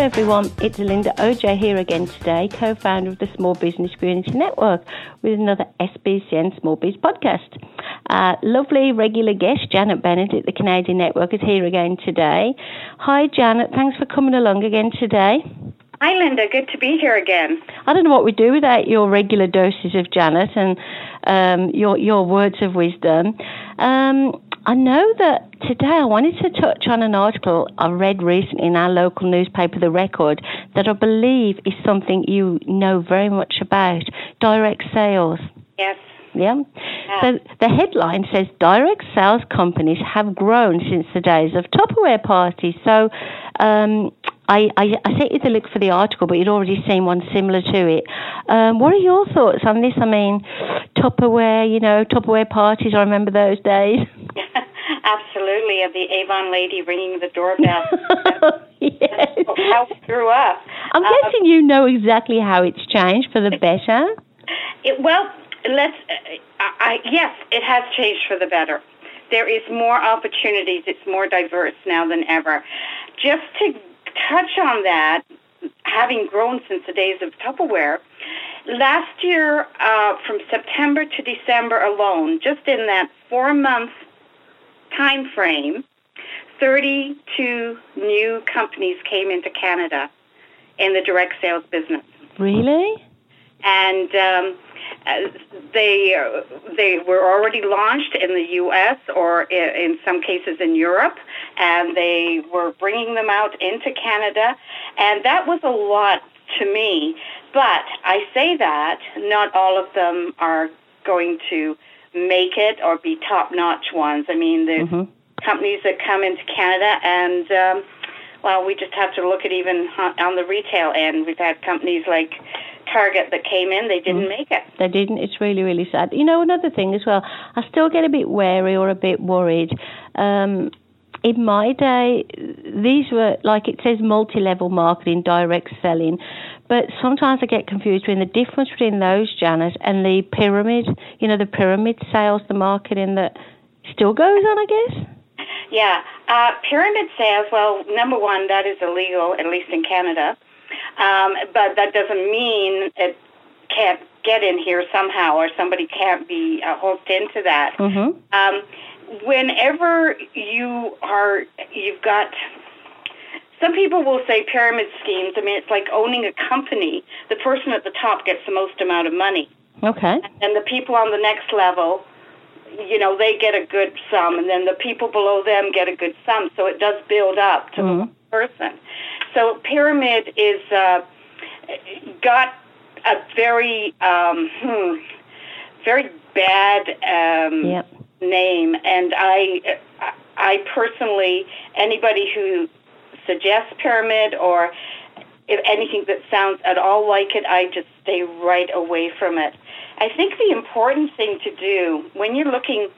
Everyone, it's Linda OJ here again today, co-founder of the Small Business Community Network with another SBCN Small Biz podcast. Uh, lovely regular guest Janet Bennett at the Canadian Network is here again today. Hi Janet, thanks for coming along again today. Hi, Linda. Good to be here again. I don't know what we'd do without your regular doses of Janet and um, your your words of wisdom. Um, I know that today I wanted to touch on an article I read recently in our local newspaper, The Record, that I believe is something you know very much about direct sales. Yes. Yeah. Yeah. So the headline says direct sales companies have grown since the days of Tupperware parties. So um, I, I, I sent you the link for the article, but you'd already seen one similar to it. Um, what are your thoughts on this? I mean, Tupperware, you know, Tupperware parties. I remember those days. Absolutely. of the Avon lady ringing the doorbell. yes. How we grew up. I'm Uh, guessing you know exactly how it's changed for the better. it, well, let's. Uh, I, I, yes, it has changed for the better. There is more opportunities. It's more diverse now than ever. Just to touch on that, having grown since the days of Tupperware, last year uh, from September to December alone, just in that four month time frame, 32 new companies came into Canada in the direct sales business Really? and um, they they were already launched in the U.S. or i- in some cases in Europe, and they were bringing them out into Canada, and that was a lot to me. But I say that not all of them are going to make it or be top-notch ones. I mean, there's Mhm. companies that come into Canada and. Um, well, we just have to look at even on on the retail end. We've had companies like Target that came in, they didn't make it. They didn't. It's really, really sad. You know, another thing as well, I still get a bit wary or a bit worried. Um, in my day, these were, like it says, multi level marketing, direct selling. But sometimes I get confused between the difference between those, Janice, and the pyramid, you know, the pyramid sales, the marketing that still goes on, I guess. Yeah, uh, pyramid sales. Well, number one, that is illegal, at least in Canada. Um, but that doesn't mean it can't get in here somehow, or somebody can't be uh, hooked into that. Mm-hmm. Um, whenever you are, you've got. Some people will say pyramid schemes. I mean, it's like owning a company. The person at the top gets the most amount of money. Okay. and the people on the next level, you know, they get a good sum, and then the people below them get a good sum. So it does build up to the Mhm. one person. So pyramid is uh, got a very um, hmm, very bad um, Yep. name, and I I personally anybody who suggests pyramid or if anything that sounds at all like it, I just stay right away from it. I think the important thing to do when you're looking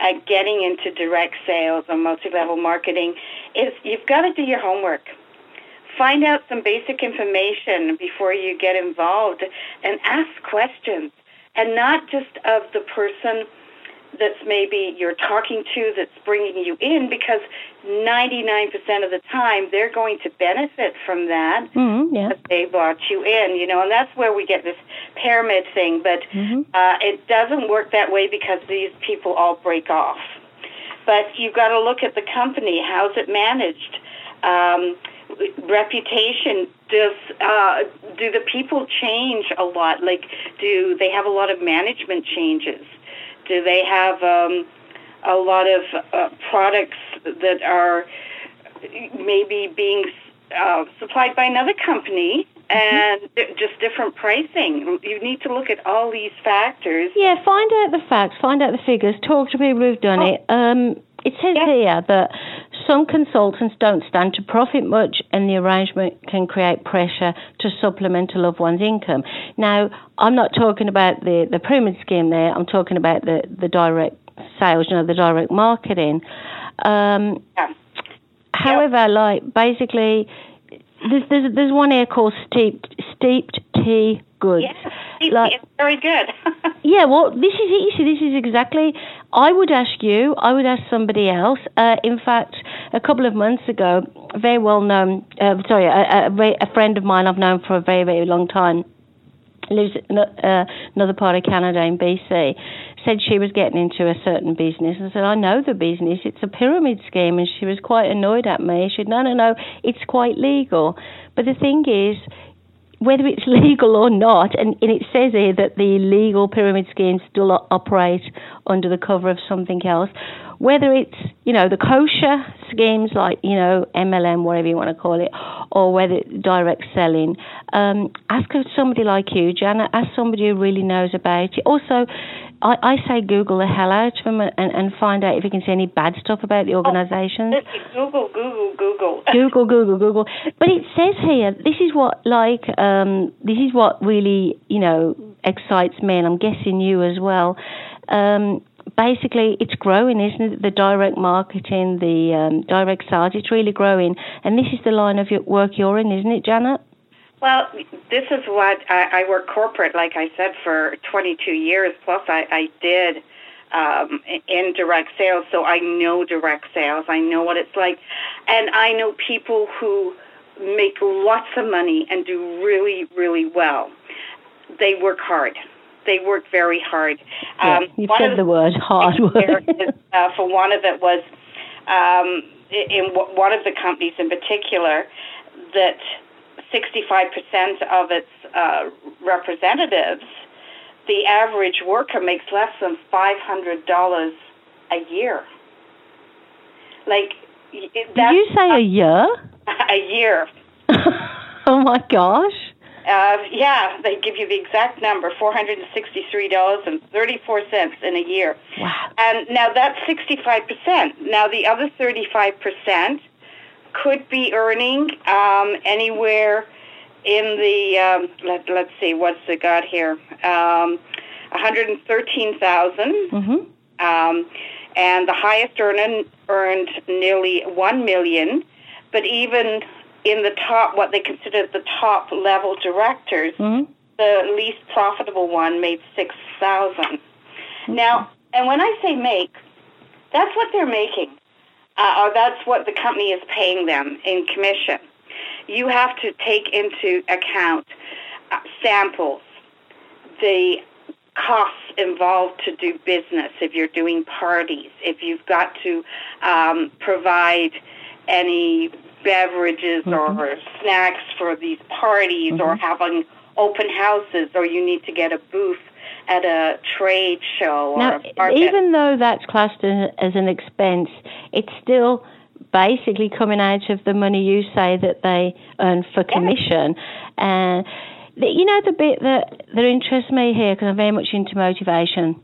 at getting into direct sales or multi-level marketing is you've got to do your homework. Find out some basic information before you get involved and ask questions and not just of the person that's maybe you're talking to that's bringing you in because 99% of the time they're going to benefit from that Mm-hmm. Yeah. they brought you in, you know, and that's where we get this pyramid thing. But Mhm. uh, it doesn't work that way because these people all break off. But you've got to look at the company. How's it managed? Um, reputation. Does uh, do the people change a lot? Like, do they have a lot of management changes? Do they have um, a lot of uh, products that are maybe being uh, supplied by another company and mm-hmm. just different pricing. You need to look at all these factors. Yeah, find out the facts, find out the figures, talk to people who've done oh. it. Um, it says yeah. here that some consultants don't stand to profit much and the arrangement can create pressure to supplement a loved one's income. Now, I'm not talking about the, the pyramid scheme there, I'm talking about the, the direct sales, you know, the direct marketing. Um, yeah. However, like basically, there's, there's, there's one here called steeped, steeped tea goods. Yeah, like, it's very good. yeah, well, this is easy. This is exactly. I would ask you. I would ask somebody else. Uh, in fact, a couple of months ago, a very well known. Uh, sorry, a, a, a friend of mine I've known for a very very long time lives in uh, another part of Canada in BC said she was getting into a certain business. I said, I know the business. It's a pyramid scheme. And she was quite annoyed at me. She said, no, no, no, it's quite legal. But the thing is, whether it's legal or not, and, and, it says here that the legal pyramid schemes still operate under the cover of something else, whether it's, you know, the kosher schemes like, you know, MLM, whatever you want to call it, or whether it's direct selling, um, ask somebody like you, Janet, ask somebody who really knows about it. Also, I, I say Google the hell out of them and, and find out if you can see any bad stuff about the organisation. Oh, Google, Google, Google. Google, Google, Google. But it says here, this is what, like, um, this is what really, you know, excites me, and I'm guessing you as well. Um, basically, it's growing, isn't it? The direct marketing, the um, direct sales, it's really growing. And this is the line of work you're in, isn't it, Janet? Well, this is what I, I work corporate, like I said, for 22 years. Plus, I, I did um, in direct sales, so I know direct sales. I know what it's like, and I know people who make lots of money and do really, really well. They work hard. They work very hard. Yeah, um, you've said the, the word hard work. uh, for one of it was um, in one of the companies in particular that 65% of its uh, representatives, the average worker makes less than $500 a year. Like, Did you say a year? A year. oh my gosh. Uh, yeah, they give you the exact number, four hundred and sixty-three dollars and thirty-four cents in a year. Wow! And now that's sixty-five percent. Now the other thirty-five percent could be earning um, anywhere in the um, let let's see what's it got here um, one hundred and thirteen thousand, mm-hmm. um, and the highest earner earned nearly one million. But even in the top, what they consider the top level directors, mm-hmm. the least profitable one made six thousand. Mm-hmm. Now, and when I say make, that's what they're making uh, or that's what the company is paying them in commission. You have to take into account uh, samples, the costs involved to do business if you're doing parties, if you've got to um, provide any beverages mm-hmm. or snacks for these parties mm-hmm. or having open houses or you need to get a booth at a trade show now, even though that's classed as an expense, it's still basically coming out of the money you say that they earn for commission. And uh, you know the bit that that interests me here because I'm very much into motivation.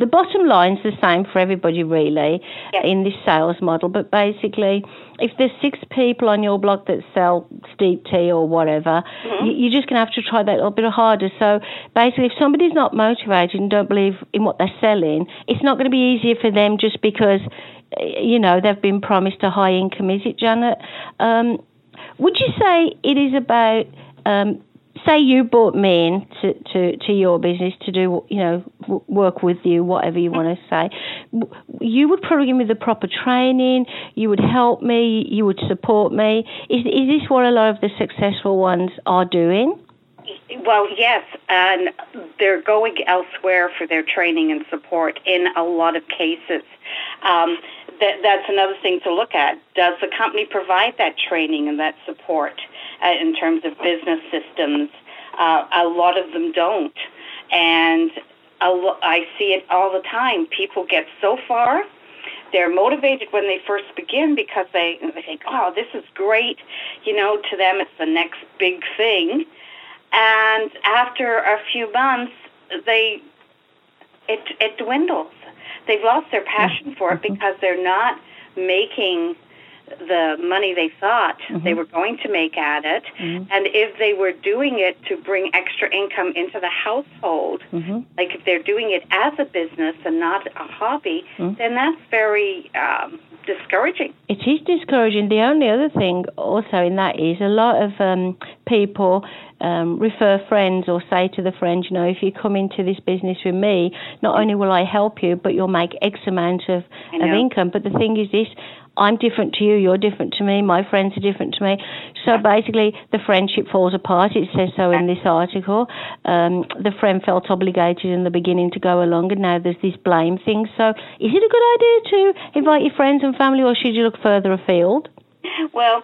The bottom line's the same for everybody really in this sales model, but basically, if there's six people on your block that sell steeped tea or whatever, mm-hmm. you're just going to have to try that a little bit harder. So basically, if somebody's not motivated and don't believe in what they're selling, it's not going to be easier for them just because you know they've been promised a high income. Is it, Janet? Um, would you say it is about um, say you brought me in to, to, to your business to do, you know, work with you, whatever you want to say, you would probably give me the proper training, you would help me, you would support me. Is, is this what a lot of the successful ones are doing? Well, yes, and they're going elsewhere for their training and support in a lot of cases. Um, that, that's another thing to look at. Does the company provide that training and that support? Uh, in terms of business systems. Uh, a lot of them don't. And lo- I see it all the time. People get so far they're motivated when they first begin because they they think, oh, this is great. You know, to them it's the next big thing. And after a few months, they it it dwindles. They've lost their passion for it because they're not making the money they thought mm-hmm. they were going to make at it. Mm-hmm. And if they were doing it to bring extra income into the household, mm-hmm. like if they're doing it as a business and not a hobby, mm-hmm. then that's very um, discouraging. It is discouraging. The only other thing also in that is a lot of um, people um, refer friends or say to the friend, you know, if you come into this business with me, not only will I help you, but you'll make X amount of, of income. But the thing is this, I'm different to you, you're different to me, my friends are different to me. So basically, the friendship falls apart. It says so in this article. Um, the friend felt obligated in the beginning to go along, and now there's this blame thing. So, is it a good idea to invite your friends and family, or should you look further afield? Well,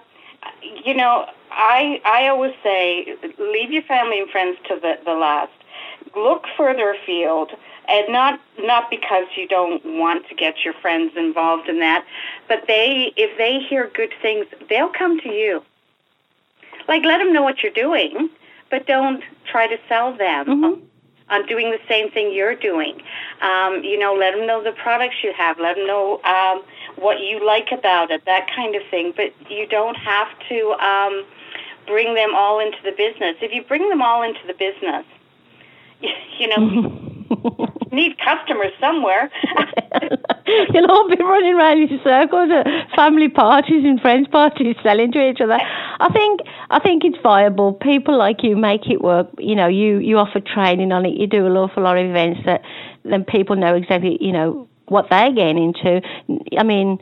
you know, I I always say leave your family and friends to the, the last. Look further afield and not not because you don't want to get your friends involved in that, but they if they hear good things, they'll come to you. Like let them know what you're doing, but don't try to sell them. Mm-hmm. On doing the same thing you're doing, um, you know, let them know the products you have. Let them know um, what you like about it, that kind of thing. But you don't have to um, bring them all into the business. If you bring them all into the business, you know, need customers somewhere. You'll all be running around in circles at family parties and friends parties selling to each other. I think I think it's viable. People like you make it work. You know, you, you offer training on it. You do an awful lot of events that then people know exactly, you know, what they're getting into. I mean,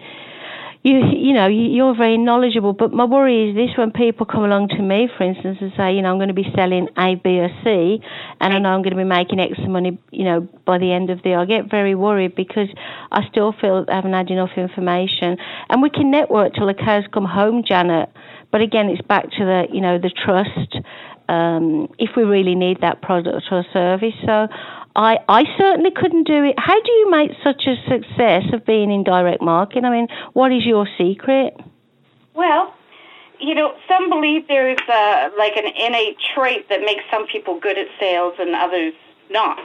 you you know you're very knowledgeable. But my worry is this: when people come along to me, for instance, and say, you know, I'm going to be selling A, B, or C, and I know I'm going to be making X money, you know, by the end of the year, I get very worried because I still feel I haven't had enough information. And we can network till the cows come home, Janet. But again, it's back to the you know the trust. Um, if we really need that product or service, so I, I certainly couldn't do it. How do you make such a success of being in direct marketing? I mean, what is your secret? Well, you know, some believe there is a, like an innate trait that makes some people good at sales and others not.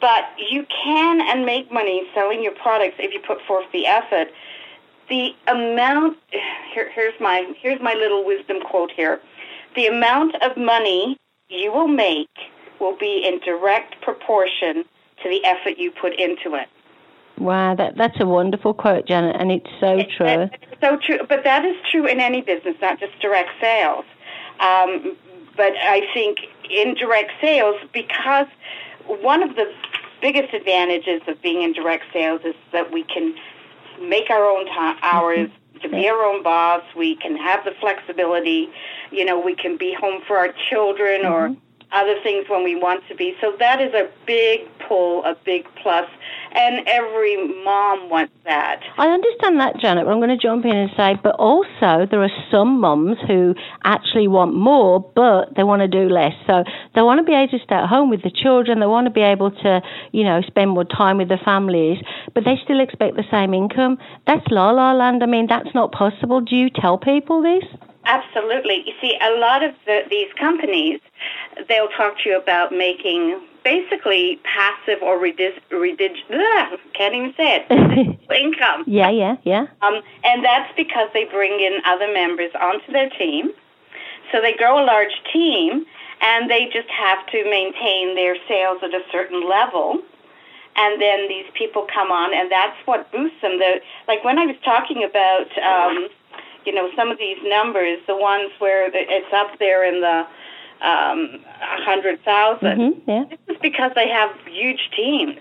But you can and make money selling your products if you put forth the effort. The amount here, here's my here's my little wisdom quote here. The amount of money you will make will be in direct proportion to the effort you put into it. Wow, that that's a wonderful quote, Janet, and it's so it, true. It, it's so true, but that is true in any business, not just direct sales. Um, but I think in direct sales, because one of the biggest advantages of being in direct sales is that we can make our own t- hours. Mm-hmm. To be our own boss, we can have the flexibility. You know, we can be home for our children mm-hmm. or other things when we want to be. So that is a big pull, a big plus, and every mom wants that. I understand that, Janet, but I'm going to jump in and say, but also there are some moms who actually want more, but they want to do less. So they want to be able to stay at home with the children, they want to be able to, you know, spend more time with the families, but they still expect the same income. That's la la land. I mean, that's not possible. Do you tell people this? Absolutely. You see, a lot of the, these companies, they'll talk to you about making basically passive or redis, redis, ugh, can't even say it, income. Yeah, yeah, yeah. Um, and that's because they bring in other members onto their team. So they grow a large team, and they just have to maintain their sales at a certain level and then these people come on, and that's what boosts them. The like when I was talking about um, you know, some of these numbers, the ones where it's up there in the um, 100,000, mm-hmm, yeah. this is because they have huge teams.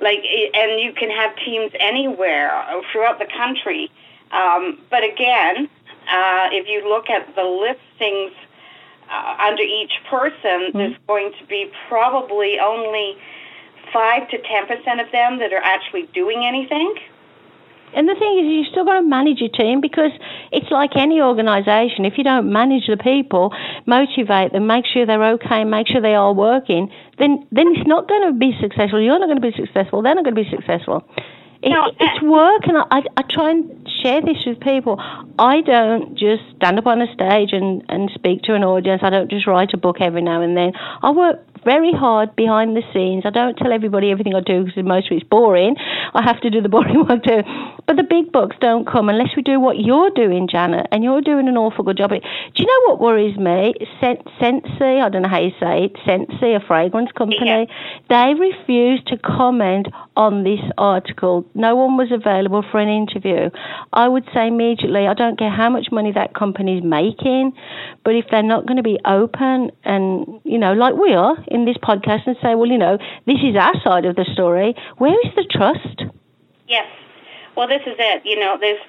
Like, and you can have teams anywhere uh, throughout the country. Um, but again, uh, if you look at the listings uh, under each person, mm-hmm. there's going to be probably only five to ten percent of them that are actually doing anything. And the thing is, you've still got to manage your team because it's like any organisation. If you don't manage the people, motivate them, make sure they're okay, make sure they are working, then then it's not going to be successful. You're not going to be successful. They're not going to be successful. It, No, it's uh, work, and I, I try and share this with people. I don't just stand up on a stage and, and speak to an audience. I don't just write a book every now and then. I work very hard behind the scenes. I don't tell everybody everything I do because most of it's boring. I have to do the boring work too. But the big bucks don't come unless we do what you're doing, Janet, and you're doing an awful good job. Do you know what worries me? Sen- Scentsy, I don't know how you say it, Scentsy, a fragrance company, they refused to comment on this article. No one was available for an interview. I would say immediately, I don't care how much money that company's making, but if they're not going to be open and, you know, like we are in this podcast and say, well, you know, this is our side of the story, where is the trust? Yes. Well, this is it. You know, there's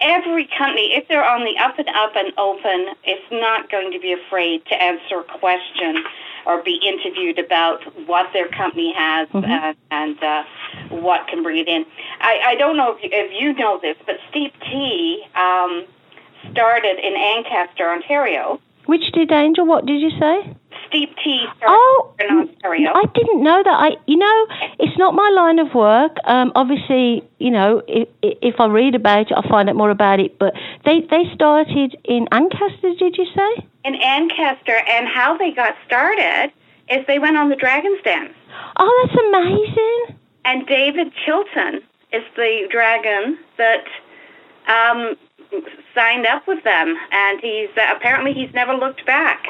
every company, if they're on the up and up and open, it's not going to be afraid to answer a question or be interviewed about what their company has uh, and uh, what can bring it in. I, I don't know if you, if you know this, but Steeped Tea um, started in Ancaster, Ontario. Which did Angel? What did you say? Steeped Tea Oh. I didn't know that. I, you know, it's not my line of work. Um, obviously, you know, if, if I read about it, I'll find out more about it. But they they started in Ancaster. Did you say? in Ancaster, and how they got started is they went on the Dragon's Den. Oh, that's amazing. And David Chilton is the dragon that um, signed up with them, and he's uh, apparently he's never looked back.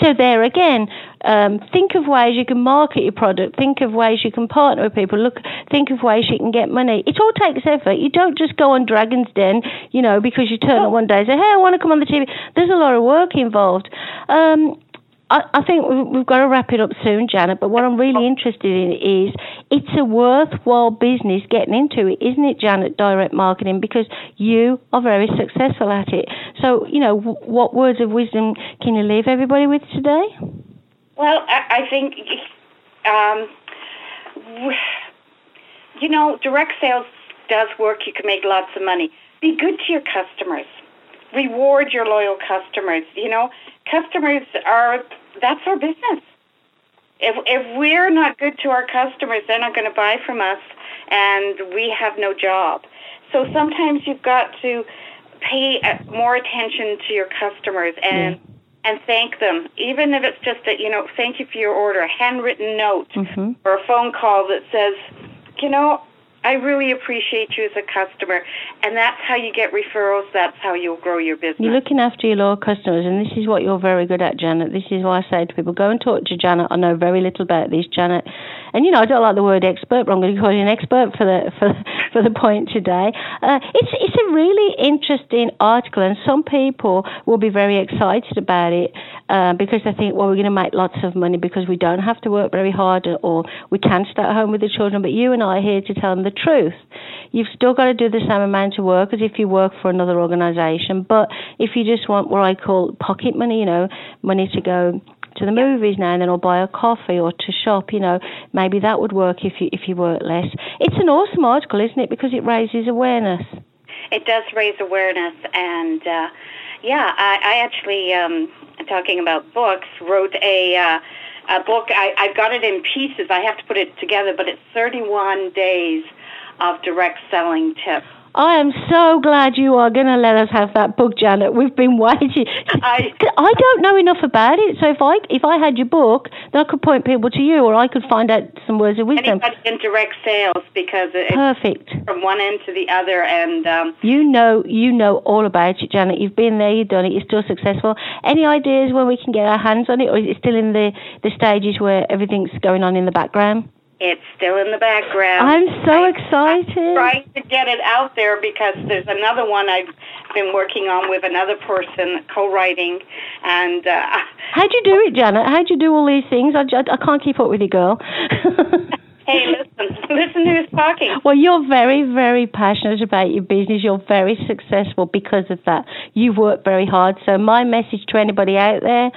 So there again, um, think of ways you can market your product. Think of ways you can partner with people. Look, think of ways you can get money. It all takes effort. You don't just go on Dragon's Den, you know, because you turn up one day and say, "Hey, I want to come on the TV." There's a lot of work involved. Um, I, I think we- we've got to wrap it up soon, Janet. But what I'm really interested in is it's a worthwhile business getting into it, isn't it, Janet? Direct marketing because you are very successful at it. So, you know, w- what words of wisdom can you leave everybody with today? Well, I, I think, um, you know, direct sales does work. You can make lots of money. Be good to your customers. Reward your loyal customers. You know, customers are that's our business. If if we're not good to our customers, they're not going to buy from us, and we have no job. So sometimes you've got to pay uh, more attention to your customers and and thank them, even if it's just a you know thank you for your order, a handwritten note Mhm. or a phone call that says, you know, I really appreciate you as a customer, and that's how you get referrals. That's how you'll grow your business. You're looking after your loyal customers, and this is what you're very good at, Janet. This is why I say to people, go and talk to Janet. I know very little about this, Janet. And you know, I don't like the word expert, but I'm going to call you an expert for the for, for the point today. Uh, it's it's a really interesting article, and some people will be very excited about it uh, because they think, well, we're going to make lots of money because we don't have to work very hard, or we can stay at home with the children. But you and I are here to tell them the truth. You've still got to do the same amount of work as if you work for another organisation. But if you just want what I call pocket money, you know, money to go to the movies now and then or buy a coffee or to shop, you know, maybe that would work if you if you work less. It's an awesome article, isn't it? Because it raises awareness. it does raise awareness and uh yeah i i actually um talking about books wrote a uh a book i i've got it in pieces i have to put it together but it's 31 days of direct selling tips I am so glad you are going to let us have that book, Janet. We've been waiting. I- I don't know enough about it, so if I if I had your book, then I could point people to you, or I could find out some words of wisdom. anybody in direct sales because it's Perfect. from one end to the other and um You know, you know all about it, Janet. You've been there, you've done it. You're still successful. Any ideas when we can get our hands on it, or is it still in the the stages where everything's going on in the background? It's still in the background I'm so I- excited. I'm trying to get it out there because there's another one I've been working on with another person co-writing and uh How'd you do it, Janet? How'd you do all these things? I, I, I can't keep up with you, girl. Hey, listen, listen who's talking. Well, you're very, very passionate about your business. You're very successful because of that. You've worked very hard. So, my message to anybody out there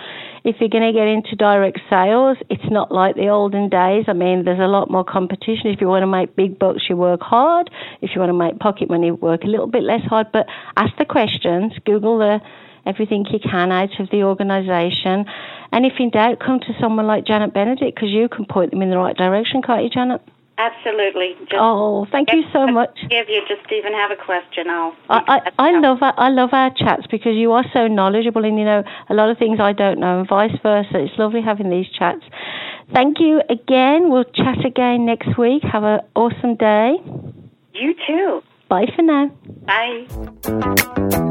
if you're going to get into direct sales, it's not like the olden days. I mean, there's a lot more competition. If you want to make big bucks, you work hard. If you want to make pocket money, work a little bit less hard. But ask the questions, Google the everything you can out of the organisation. And if in doubt, come to someone like Janet Benedict because you can point them in the right direction, can't you, Janet? Absolutely. Just oh, thank you so much. If you just even have a question, I'll. I, I, I love our, I love our chats because you are so knowledgeable, and you know a lot of things I don't know, and vice versa. It's lovely having these chats. Thank you again. We'll chat again next week. Have an awesome day. You too. Bye for now. Bye.